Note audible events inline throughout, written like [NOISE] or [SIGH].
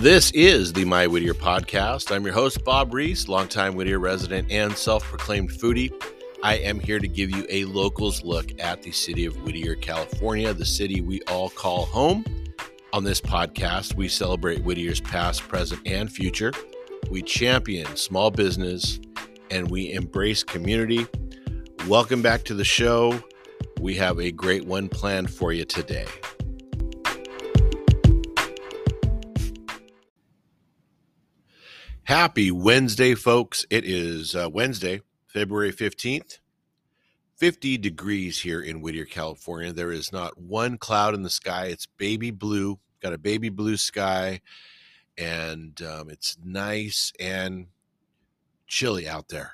This is the My Whittier podcast. I'm your host, Bob Reese, longtime Whittier resident and self proclaimed foodie. I am here to give you a locals look at the city of Whittier, California, the city we all call home. On this podcast, we celebrate Whittier's past, present, and future. We champion small business and we embrace community. Welcome back to the show. We have a great one planned for you today. Happy Wednesday, folks. It is uh, Wednesday, February 15th. 50 degrees here in Whittier, California. There is not one cloud in the sky. It's baby blue, got a baby blue sky, and um, it's nice and chilly out there.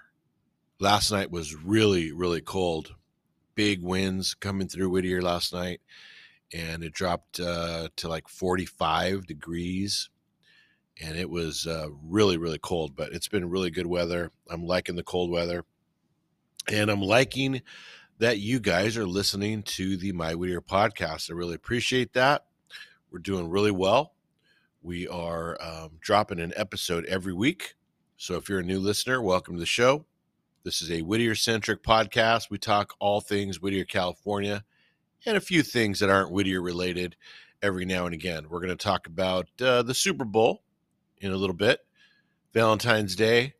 Last night was really, really cold. Big winds coming through Whittier last night, and it dropped uh, to like 45 degrees and it was uh, really really cold but it's been really good weather. I'm liking the cold weather and i'm liking that you guys are listening to the my whittier podcast. I really appreciate that. We're doing really well. We are um, dropping an episode every week. So if you're a new listener welcome to the show. This is a whittier centric podcast. We talk all things whittier california and a few things that aren't whittier related every now and again. We're going to talk about uh, the super bowl in a little bit, Valentine's Day,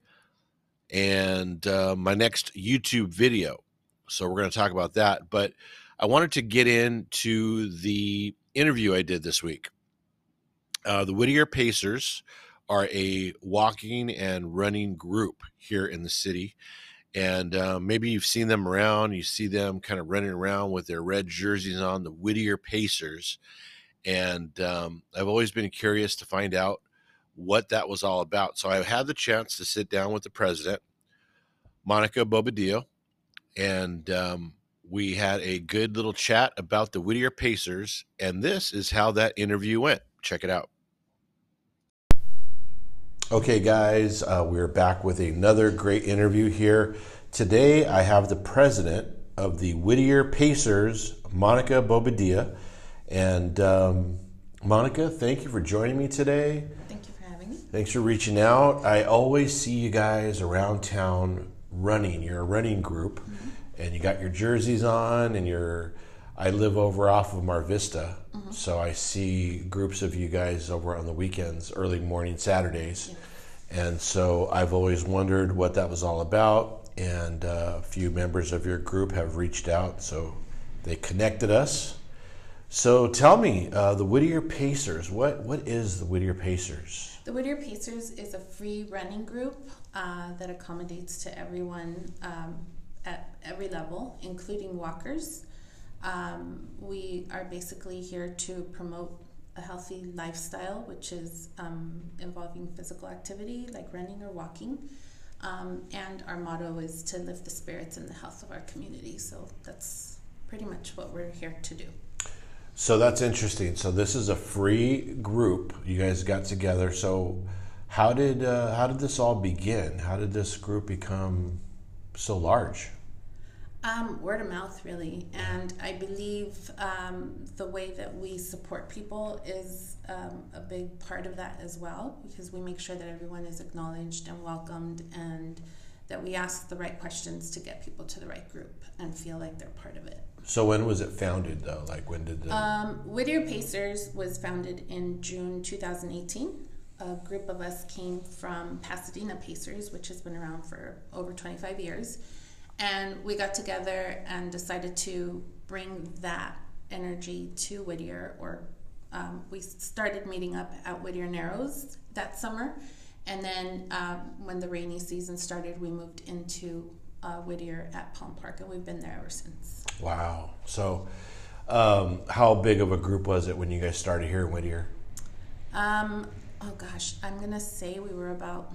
and uh, my next YouTube video. So we're going to talk about that. But I wanted to get into the interview I did this week. Uh, the Whittier Pacers are a walking and running group here in the city. And uh, maybe you've seen them around. You see them kind of running around with their red jerseys on, the Whittier Pacers. And um, I've always been curious to find out what that was all about. So I had the chance to sit down with the president, Monica Bobadilla, and um, we had a good little chat about the Whittier Pacers. And this is how that interview went. Check it out. Okay, guys, uh, we're back with another great interview here. Today, I have the president of the Whittier Pacers, Monica Bobadilla. And um, Monica, thank you for joining me today. Thanks for reaching out. I always see you guys around town running. You're a running group, mm-hmm. and you got your jerseys on, and you're. I live over off of Mar Vista, mm-hmm. so I see groups of you guys over on the weekends, early morning Saturdays, yeah. and so I've always wondered what that was all about. And uh, a few members of your group have reached out, so they connected us. So tell me, uh, the Whittier Pacers. What what is the Whittier Pacers? The Whittier Pacers is a free running group uh, that accommodates to everyone um, at every level, including walkers. Um, we are basically here to promote a healthy lifestyle, which is um, involving physical activity like running or walking. Um, and our motto is to lift the spirits and the health of our community. So that's pretty much what we're here to do. So that's interesting. So this is a free group you guys got together. So how did uh, how did this all begin? How did this group become so large? Um, word of mouth, really, and I believe um, the way that we support people is um, a big part of that as well, because we make sure that everyone is acknowledged and welcomed, and that we ask the right questions to get people to the right group and feel like they're part of it. So when was it founded though? Like when did the um, Whittier Pacers was founded in June 2018. A group of us came from Pasadena Pacers, which has been around for over 25 years, and we got together and decided to bring that energy to Whittier. Or um, we started meeting up at Whittier Narrows that summer, and then um, when the rainy season started, we moved into uh, Whittier at Palm Park, and we've been there ever since. Wow. So, um, how big of a group was it when you guys started here in Whittier? Um, oh gosh, I'm gonna say we were about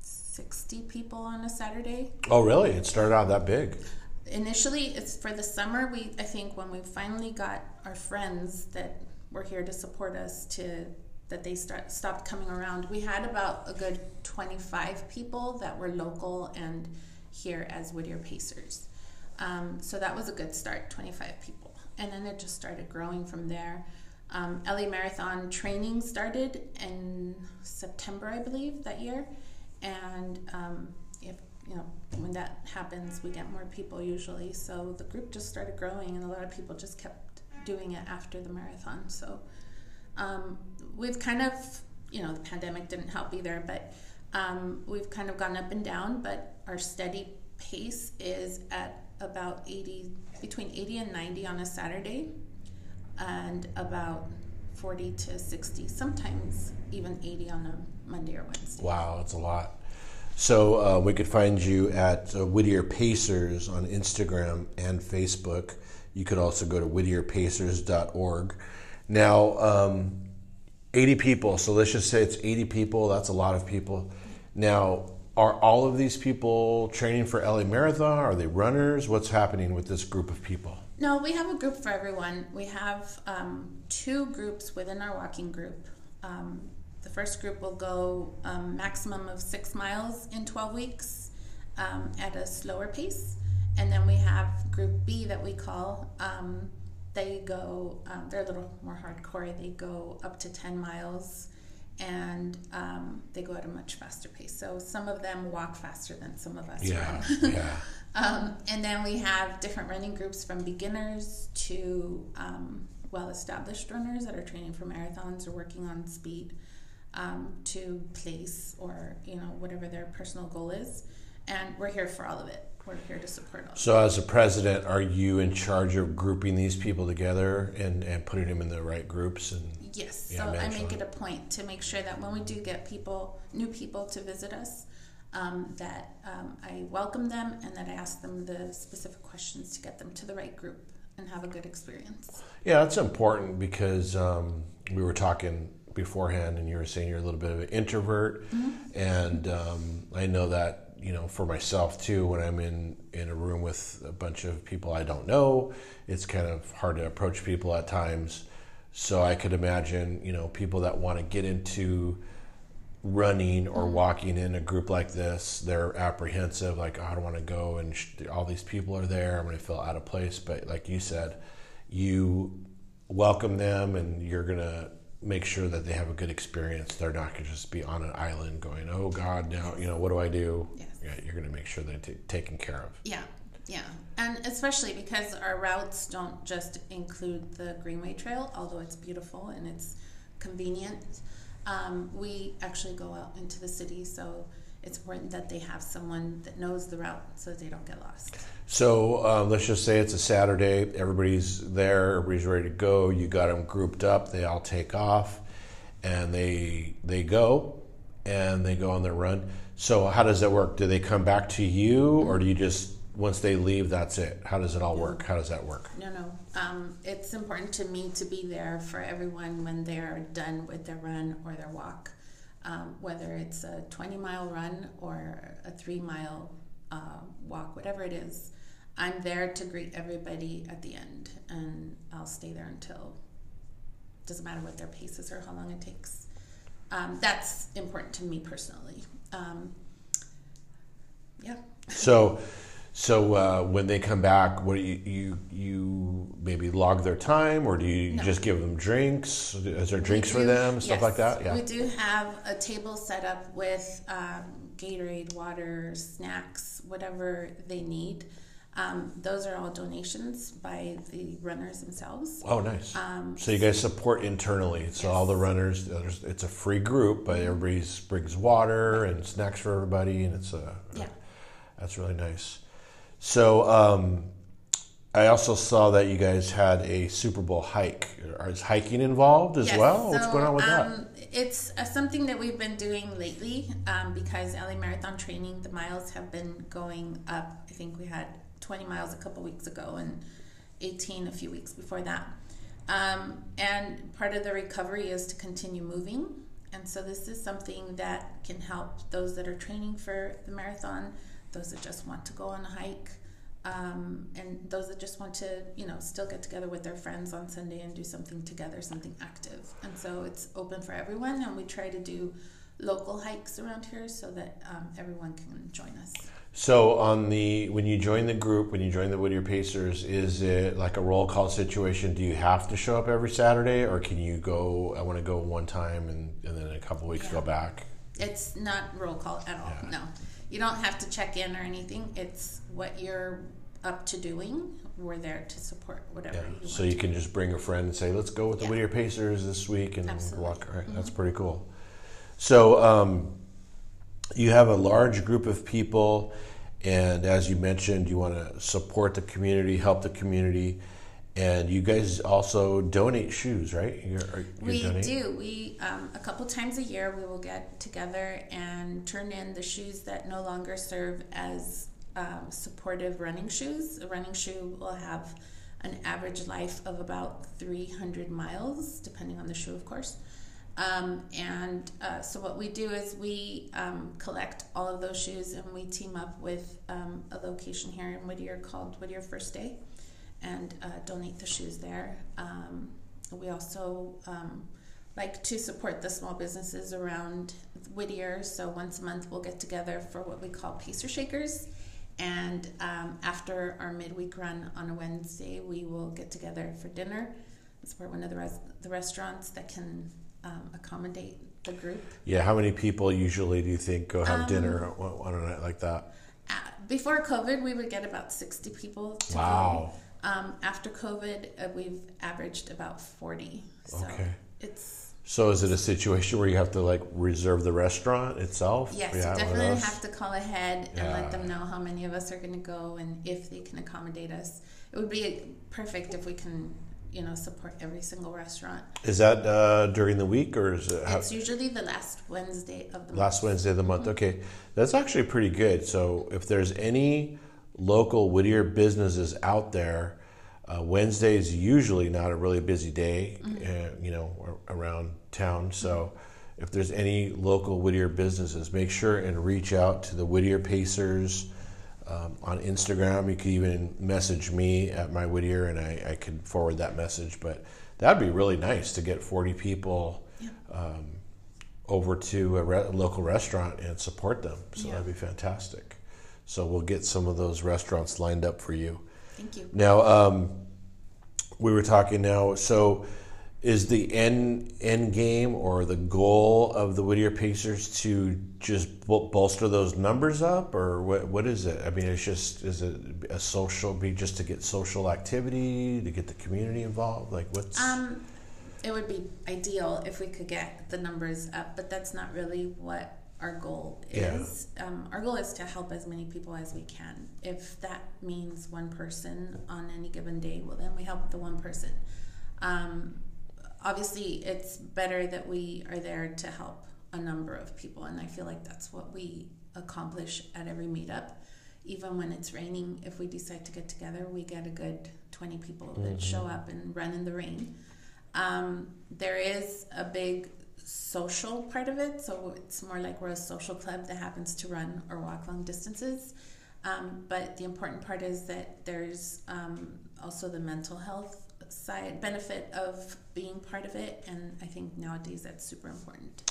60 people on a Saturday. Oh, really? It started out that big? Initially, it's for the summer. We, I think, when we finally got our friends that were here to support us to that they start, stopped coming around. We had about a good 25 people that were local and here as Whittier Pacers. Um, so that was a good start, 25 people. And then it just started growing from there. Um, LA Marathon training started in September, I believe, that year, and um, if you know when that happens, we get more people usually. So the group just started growing, and a lot of people just kept doing it after the marathon. So um, we've kind of, you know, the pandemic didn't help either, but um, we've kind of gone up and down. But our steady pace is at about 80, between 80 and 90 on a Saturday, and about 40 to 60, sometimes even 80 on a Monday or Wednesday. Wow, that's a lot. So uh, we could find you at uh, Whittier Pacers on Instagram and Facebook. You could also go to whittierpacers.org. Now, um, 80 people, so let's just say it's 80 people, that's a lot of people. Now, are all of these people training for LA Marathon? Are they runners? What's happening with this group of people? No, we have a group for everyone. We have um, two groups within our walking group. Um, the first group will go um, maximum of six miles in 12 weeks um, at a slower pace. And then we have group B that we call, um, they go, um, they're a little more hardcore. They go up to 10 miles and um, they go at a much faster pace. So some of them walk faster than some of us Yeah, yeah. [LAUGHS] Um, and then we have different running groups from beginners to um, well established runners that are training for marathons or working on speed um, to place or you know whatever their personal goal is. And we're here for all of it. We're here to support all. So, as a president, are you in charge of grouping these people together and, and putting them in the right groups? And Yes. Yeah, so I make it a point to make sure that when we do get people, new people to visit us, um, that um, I welcome them and that I ask them the specific questions to get them to the right group and have a good experience. Yeah, that's important because um, we were talking beforehand, and you were saying you're a little bit of an introvert, and um, I know that you know for myself too. When I'm in in a room with a bunch of people I don't know, it's kind of hard to approach people at times. So I could imagine, you know, people that want to get into running or mm-hmm. walking in a group like this, they're apprehensive, like, oh, I don't want to go and sh- all these people are there. I'm going to feel out of place. But like you said, you welcome them and you're going to make sure that they have a good experience. They're not going to just be on an island going, oh, God, now, you know, what do I do? Yes. Yeah, you're going to make sure they're t- taken care of. Yeah, yeah. And especially because our routes don't just include the Greenway Trail, although it's beautiful and it's convenient. Um, we actually go out into the city, so it's important that they have someone that knows the route so they don't get lost. So um, let's just say it's a Saturday. Everybody's there. Everybody's ready to go. You got them grouped up. They all take off, and they they go, and they go on their run. So how does that work? Do they come back to you, or do you just once they leave, that's it? How does it all work? How does that work? No, no. Um, it's important to me to be there for everyone when they're done with their run or their walk, um, whether it's a 20 mile run or a three mile uh, walk, whatever it is. I'm there to greet everybody at the end, and I'll stay there until. Doesn't matter what their pace is or how long it takes. Um, that's important to me personally. Um, yeah. [LAUGHS] So, so uh, when they come back, what do you you you maybe log their time, or do you No. just give them drinks? Is there drinks We for them, stuff like that? Yeah. We do have a table set up with um, Gatorade, water, snacks, whatever they need. Um, those are all donations by the runners themselves. Oh, nice. Um, so you guys support internally. So all the runners, it's a free group, but everybody brings water and snacks for everybody, and it's a Yeah. that's really nice. So um, I also saw that you guys had a Super Bowl hike. Is hiking involved as Yes, well? What's so, going on with that? It's uh, something that we've been doing lately um, because LA Marathon training, the miles have been going up. I think we had 20 miles a couple weeks ago and 18 a few weeks before that. Um, and part of the recovery is to continue moving. And so this is something that can help those that are training for the marathon, those that just want to go on a hike, um, and those that just want to, you know, still get together with their friends on Sunday and do something together, something active. And so it's open for everyone, and we try to do local hikes around here so that um, everyone can join us. So on the when you join the group, when you join the Whittier Pacers, is it like a roll call situation? Do you have to show up every Saturday, or can you go? I want to go one time and, and then in a couple weeks Yeah. go back. It's not roll call at all. Yeah. No, you don't have to check in or anything. It's what you're up to doing. We're there to support whatever Yeah. you So you can just bring a friend and say, "Let's go with the Yeah. Whittier Pacers this week," and Absolutely. Mm-hmm. walk. Right. That's pretty cool. So um, you have a large group of people, and as you mentioned, you want to support the community, help the community, and you guys also donate shoes, right? You're, you're We donating? do. We um, a couple times a year we will get together and turn in the shoes that no longer serve as um, supportive running shoes. A running shoe will have an average life of about 300 miles, depending on the shoe, of course. Um, and uh, so what we do is we um, collect all of those shoes and we team up with um, a location here in Whittier called Whittier First Day and uh, donate the shoes there. Um, we also um, like to support the small businesses around Whittier. So once a month we'll get together for what we call Pacer Shakers. And um, after our midweek run on a Wednesday, we will get together for dinner. Support one of the, res- the restaurants that can um, accommodate the group. Yeah. How many people usually do you think go have Um, dinner on a night like that? Uh, before COVID, we would get about 60 people. To Wow. Um, after COVID, uh, we've averaged about 40. So Okay. it's So is it a situation where you have to like reserve the restaurant itself? Yes, Yeah, you definitely have to call ahead and Yeah. let them know how many of us are going to go and if they can accommodate us. It would be perfect if we can, you know, support every single restaurant. Is that uh, during the week or is it how, It's usually the last Wednesday of the last month. Wednesday of the month? Okay, that's actually pretty good. So if there's any local Whittier businesses out there, uh, Wednesday is usually not a really busy day, uh, you know, around town. So if there's any local Whittier businesses, make sure and reach out to the Whittier Pacers. Um, on Instagram, you could even message me at my Whittier, and I, I could forward that message. But that'd be really nice to get 40 people um, over to a re- local restaurant and support them. So Yeah. that'd be fantastic. So we'll get some of those restaurants lined up for you. Thank you. Now, um, we were talking now. So, is the end end game or the goal of the Whittier Pacers to just bol- bolster those numbers up, or what? What is it? I mean, it's just is it a social be just to get social activity to get the community involved? Like what's Um, it would be ideal if we could get the numbers up, but that's not really what our goal Yeah. is. Um, our goal is to help as many people as we can. If that means one person on any given day, well, then we help the one person. Um, obviously, it's better that we are there to help a number of people, and I feel like that's what we accomplish at every meetup. Even when it's raining, if we decide to get together, we get a good 20 people that show up and run in the rain. Um, there is a big social part of it, so it's more like we're a social club that happens to run or walk long distances. Um, but the important part is that there's um, also the mental health side benefit of being part of it, and I think nowadays that's super important.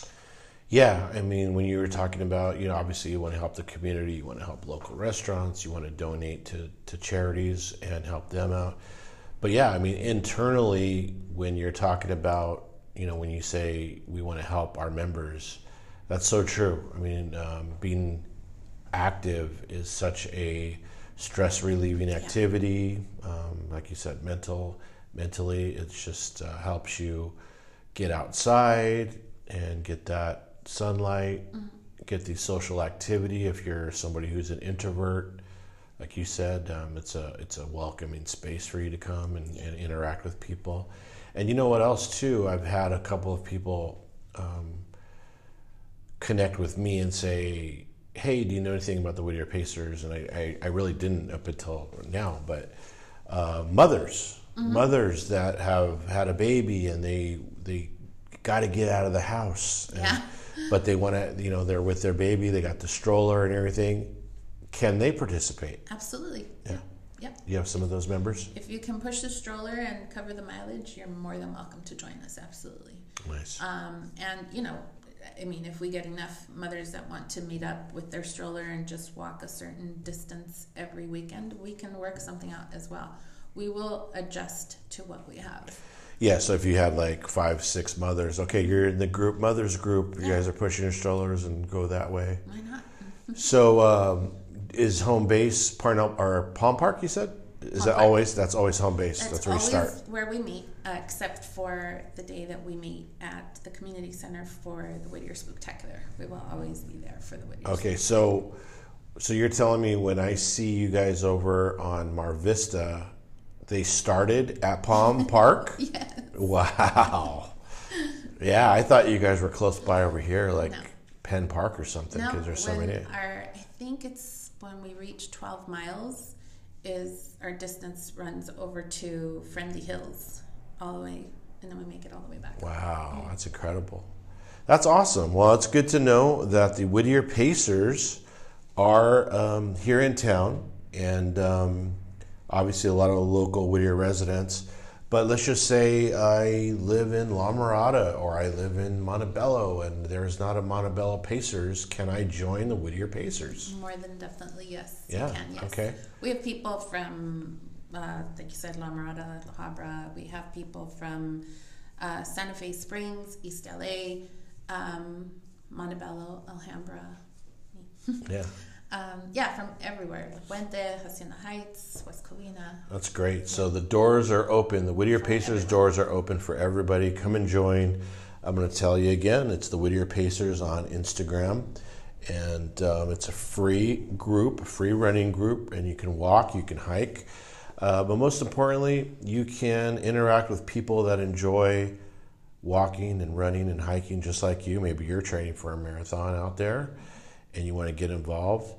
Yeah, I mean, when you were talking about, you know, obviously you want to help the community, you want to help local restaurants, you want to donate to, to charities and help them out. But yeah, I mean, internally, when you're talking about, you know, when you say we want to help our members, that's so true. I mean, um, being active is such a stress relieving activity. Um, like you said, mental, mentally, it just uh, helps you get outside and get that sunlight, get the social activity. If you're somebody who's an introvert, like you said, um, it's a it's a welcoming space for you to come and, and interact with people. And you know what else too? I've had a couple of people um, connect with me and say, "Hey, do you know anything about the Whittier Pacers?" And I, I, I really didn't up until now, but uh, mothers, mothers that have had a baby and they they got to get out of the house, and, Yeah. but they want to, you know, they're with their baby, they got the stroller and everything. Can they participate? Absolutely. Yeah. Yep. You have some of those members. If you can push the stroller and cover the mileage, you're more than welcome to join us. Absolutely. Nice. Um, and you know, I mean, if we get enough mothers that want to meet up with their stroller and just walk a certain distance every weekend, we can work something out as well. We will adjust to what we have. Yeah, so if you have like five, six mothers, okay, you're in the group mothers group. You Yeah. guys are pushing your strollers and go that way. Why not? [LAUGHS] So um, is home base Parnell or Palm Park? You said is Palm that Park. always that's always home base? That's, That's where you always start. where we meet, uh, except for the day that we meet at the community center for the Whittier Spooktacular. We will always be there for the Whittier. Okay, so so you're telling me when I see you guys over on Mar Vista, they started at Palm [LAUGHS] Park? Yes. Wow. Yeah, I thought you guys were close by over here, like No. Penn Park or something, No, because there's so many. our I think it's when we reach 12 miles is our distance runs over to Friendly Hills all the way and then we make it all the way back. Wow, that's incredible. That's awesome. Well, it's good to know that the Whittier Pacers are um, here in town, and um, obviously a lot of local Whittier residents. But let's just say I live in La Mirada or I live in Montebello, and there's not a Montebello Pacers. Can I join the Whittier Pacers? More than definitely yes. Yeah, You can, yes. okay. We have people from uh, like you said, La Mirada, La Habra. We have people from uh, Santa Fe Springs, East LA, um, Montebello, Alhambra. Yeah, [LAUGHS] Um, yeah, from everywhere. La Puente, Hacienda Heights, West Covina. that's great. So the doors are open. The Whittier Pacers doors are open for everybody. Come and join. I'm going to tell you again. It's the Whittier Pacers on Instagram, and um, it's a free group, a free running group, and you can walk, you can hike, uh, but most importantly, you can interact with people that enjoy walking and running and hiking just like you. Maybe you're training for a marathon out there, and you want to get involved.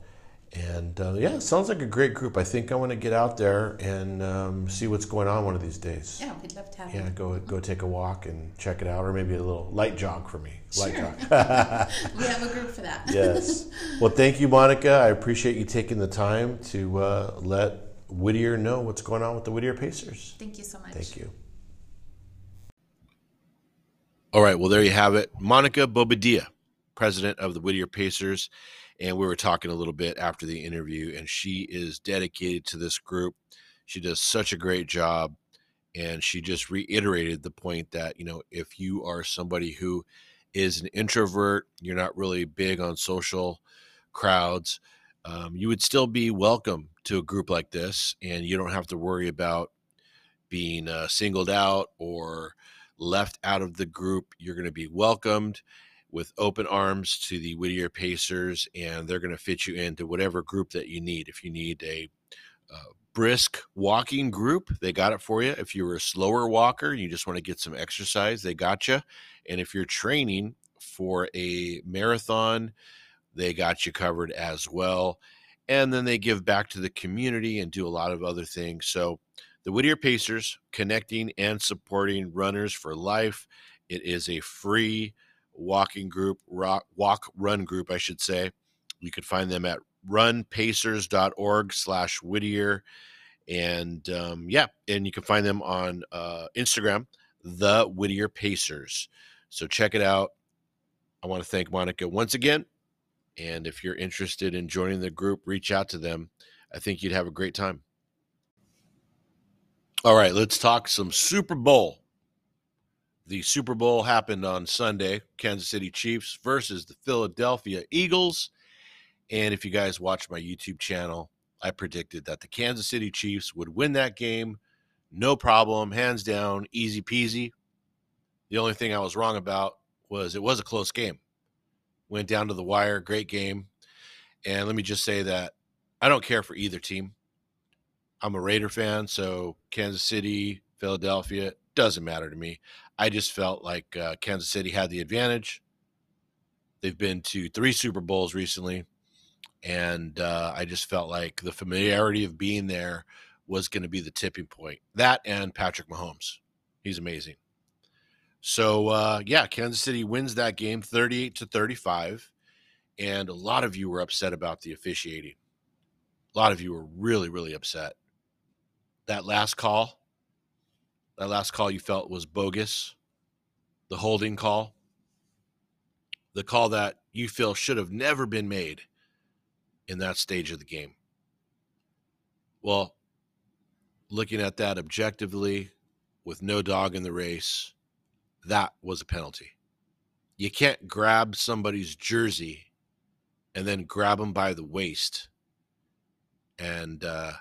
And uh, yeah, sounds like a great group. I think I want to get out there and um, see what's going on one of these days. Yeah, we'd love to have Yeah, you. go go take a walk and check it out, or maybe a little light jog for me. Light Sure. jog. [LAUGHS] We have a group for that. [LAUGHS] yes. Well, thank you, Monica. I appreciate you taking the time to uh, let Whittier know what's going on with the Whittier Pacers. Thank you so much. Thank you. All right. Well, there you have it. Monica Bobadilla, president of the Whittier Pacers. And we were talking a little bit after the interview, and she is dedicated to this group. She does such a great job. And she just reiterated the point that, you know, if you are somebody who is an introvert, you're not really big on social crowds, um, you would still be welcome to a group like this. And you don't have to worry about being uh, singled out or left out of the group. You're going to be welcomed with open arms to the Whittier Pacers, and they're going to fit you into whatever group that you need. If you need a uh, brisk walking group, they got it for you. If you're a slower walker and you just want to get some exercise, they got you. And if you're training for a marathon, they got you covered as well. And then they give back to the community and do a lot of other things. So, the Whittier Pacers connecting and supporting runners for life. It is a free walking group, rock, walk run group, I should say. You could find them at runpacers.org slash Whittier. And um, yeah, and you can find them on uh, Instagram, the Whittier Pacers. So check it out. I want to thank Monica once again. And if you're interested in joining the group, reach out to them. I think you'd have a great time. All right, let's talk some Super Bowl. The Super Bowl happened on Sunday, Kansas City Chiefs versus the Philadelphia Eagles. And if you guys watch my YouTube channel, I predicted that the Kansas City Chiefs would win that game. No problem, hands down, easy peasy. The only thing I was wrong about was it was a close game. Went down to the wire, great game. And let me just say that I don't care for either team. I'm a Raider fan, so Kansas City, Philadelphia doesn't matter to me. I just felt like uh, Kansas City had the advantage. They've been to three Super Bowls recently, and uh, I just felt like the familiarity of being there was going to be the tipping point. That and Patrick Mahomes, he's amazing. So uh, yeah, Kansas City wins that game, thirty-eight to thirty-five, and a lot of you were upset about the officiating. A lot of you were really, really upset that last call, that last call you felt was bogus, the holding call. the call that you feel should have never been made in that stage of the game. Well, looking at that objectively with no dog in the race, that was a penalty. You can't grab somebody's jersey and then grab them by the waist and uh,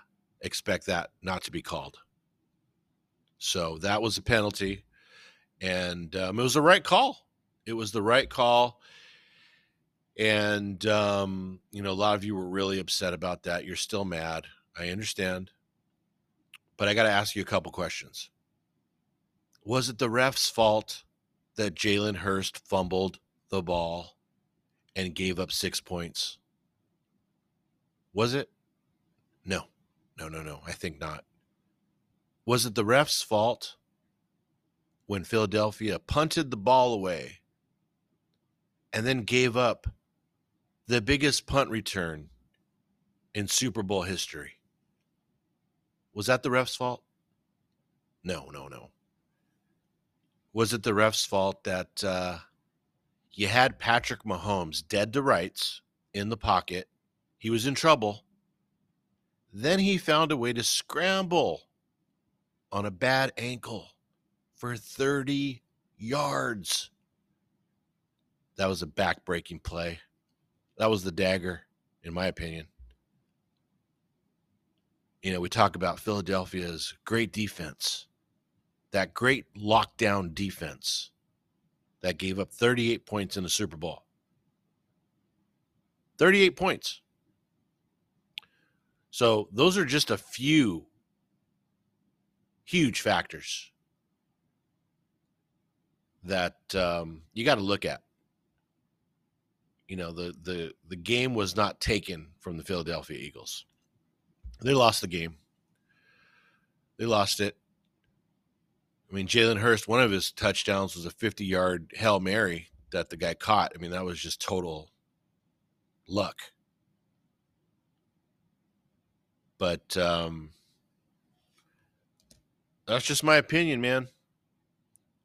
expect that not to be called. So that was a penalty, and um, it was the right call. It was the right call. And, um, you know, a lot of you were really upset about that. You're still mad. I understand. But I got to ask you a couple questions. Was it the ref's fault that Jalen Hurts fumbled the ball and gave up six points? Was it? No, no, no, no. I think not. Was it the ref's fault when Philadelphia punted the ball away and then gave up the biggest punt return in Super Bowl history? Was that the ref's fault? No, no, no. Was it the ref's fault that uh, you had Patrick Mahomes dead to rights in the pocket? He was in trouble. Then he found a way to scramble on a bad ankle for 30 yards. That was a back-breaking play. That was the dagger, in my opinion. You know, we talk about Philadelphia's great defense, that great lockdown defense that gave up 38 points in the Super Bowl. 38 points. So those are just a few huge factors that um, you got to look at. You know, the the the game was not taken from the Philadelphia Eagles. They lost the game. They lost it. I mean, Jalen Hurts, one of his touchdowns was a 50 yard Hail Mary that the guy caught. I mean, that was just total luck. But um, that's just my opinion, man.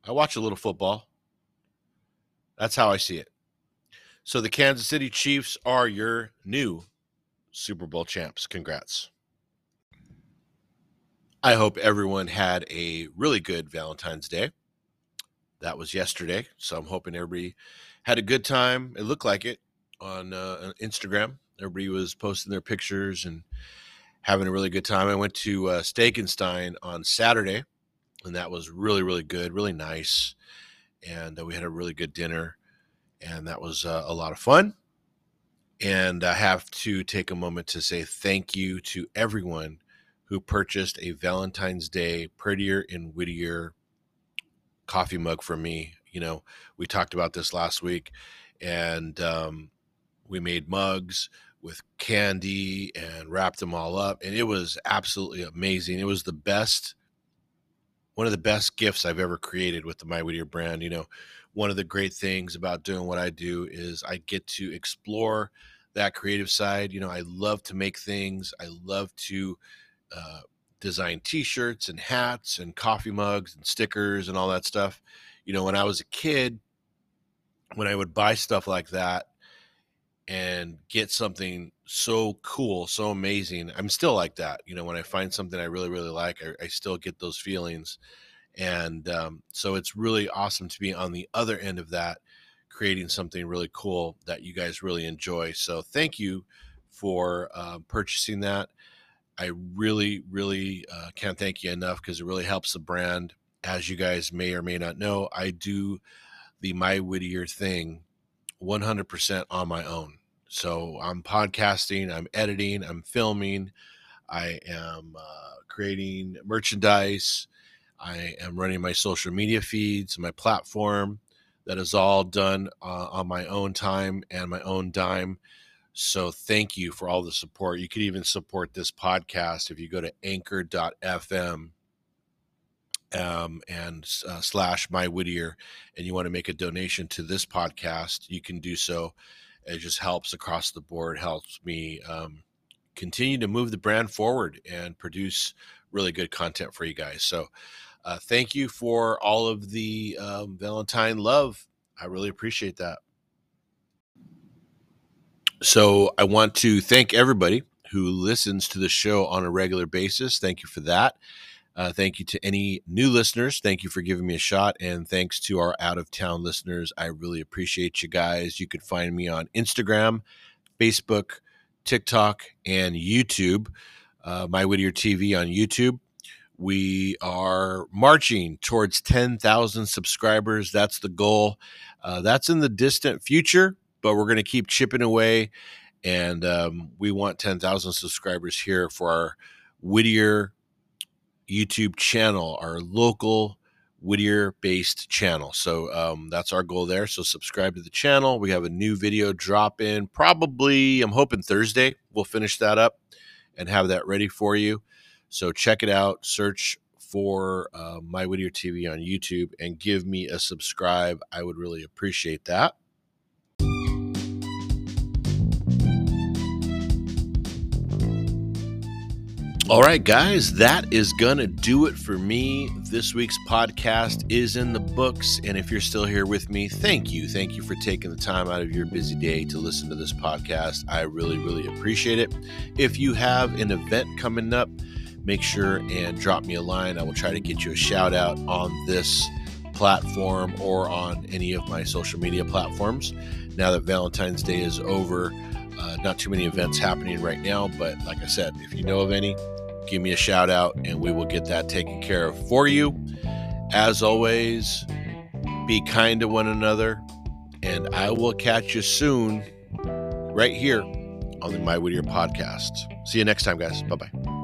I watch a little football. That's how I see it. So the Kansas City Chiefs are your new Super Bowl champs. Congrats. I hope everyone had a really good Valentine's Day. That was yesterday. So I'm hoping everybody had a good time. It looked like it on uh, Instagram. Everybody was posting their pictures and having a really good time. I went to uh, Steak and Stein on Saturday, and that was really, really good, really nice. And uh, we had a really good dinner, and that was uh, a lot of fun. And I have to take a moment to say thank you to everyone who purchased a Valentine's Day Prettier and Whittier coffee mug for me. You know, we talked about this last week, and um, we made mugs with candy and wrapped them all up. And it was absolutely amazing. It was the best, one of the best gifts I've ever created with the My Whittier brand. You know, one of the great things about doing what I do is I get to explore that creative side. You know, I love to make things, I love to uh, design t shirts and hats and coffee mugs and stickers and all that stuff. You know, when I was a kid, when I would buy stuff like that, and get something so cool, so amazing. I'm still like that. You know, when I find something I really, really like, I, I still get those feelings. And um, so it's really awesome to be on the other end of that, creating something really cool that you guys really enjoy. So thank you for uh, purchasing that. I really, really uh, can't thank you enough because it really helps the brand. As you guys may or may not know, I do the My Whittier thing 100% on my own. So I'm podcasting, I'm editing, I'm filming, I am uh, creating merchandise, I am running my social media feeds, my platform. That is all done uh, on my own time and my own dime. So thank you for all the support. You could even support this podcast if you go to anchor.fm um, and uh, slash my Whittier, and you want to make a donation to this podcast, you can do so. It just helps across the board, helps me um, continue to move the brand forward and produce really good content for you guys. So, uh, thank you for all of the um, Valentine love. I really appreciate that. So I want to thank everybody who listens to the show on a regular basis. Thank you for that. Uh, thank you to any new listeners. Thank you for giving me a shot. And thanks to our out of town listeners. I really appreciate you guys. You can find me on Instagram, Facebook, TikTok, and YouTube. Uh, My Whittier TV on YouTube. We are marching towards 10,000 subscribers. That's the goal. Uh, that's in the distant future, but we're going to keep chipping away. And um, we want 10,000 subscribers here for our Whittier YouTube channel, our local Whittier based channel. So um, that's our goal there. So subscribe to the channel. We have a new video drop in probably, I'm hoping Thursday. We'll finish that up and have that ready for you. So check it out. Search for uh, My Whittier TV on YouTube and give me a subscribe. I would really appreciate that. All right, guys, that is going to do it for me. This week's podcast is in the books. And if you're still here with me, thank you. Thank you for taking the time out of your busy day to listen to this podcast. I really, really appreciate it. If you have an event coming up, make sure and drop me a line. I will try to get you a shout out on this platform or on any of my social media platforms. Now that Valentine's Day is over, uh, not too many events happening right now, but like I said, if you know of any, give me a shout out and we will get that taken care of for you. As always, be kind to one another, and I will catch you soon right here on the My Whittier podcast. See you next time, guys. Bye bye.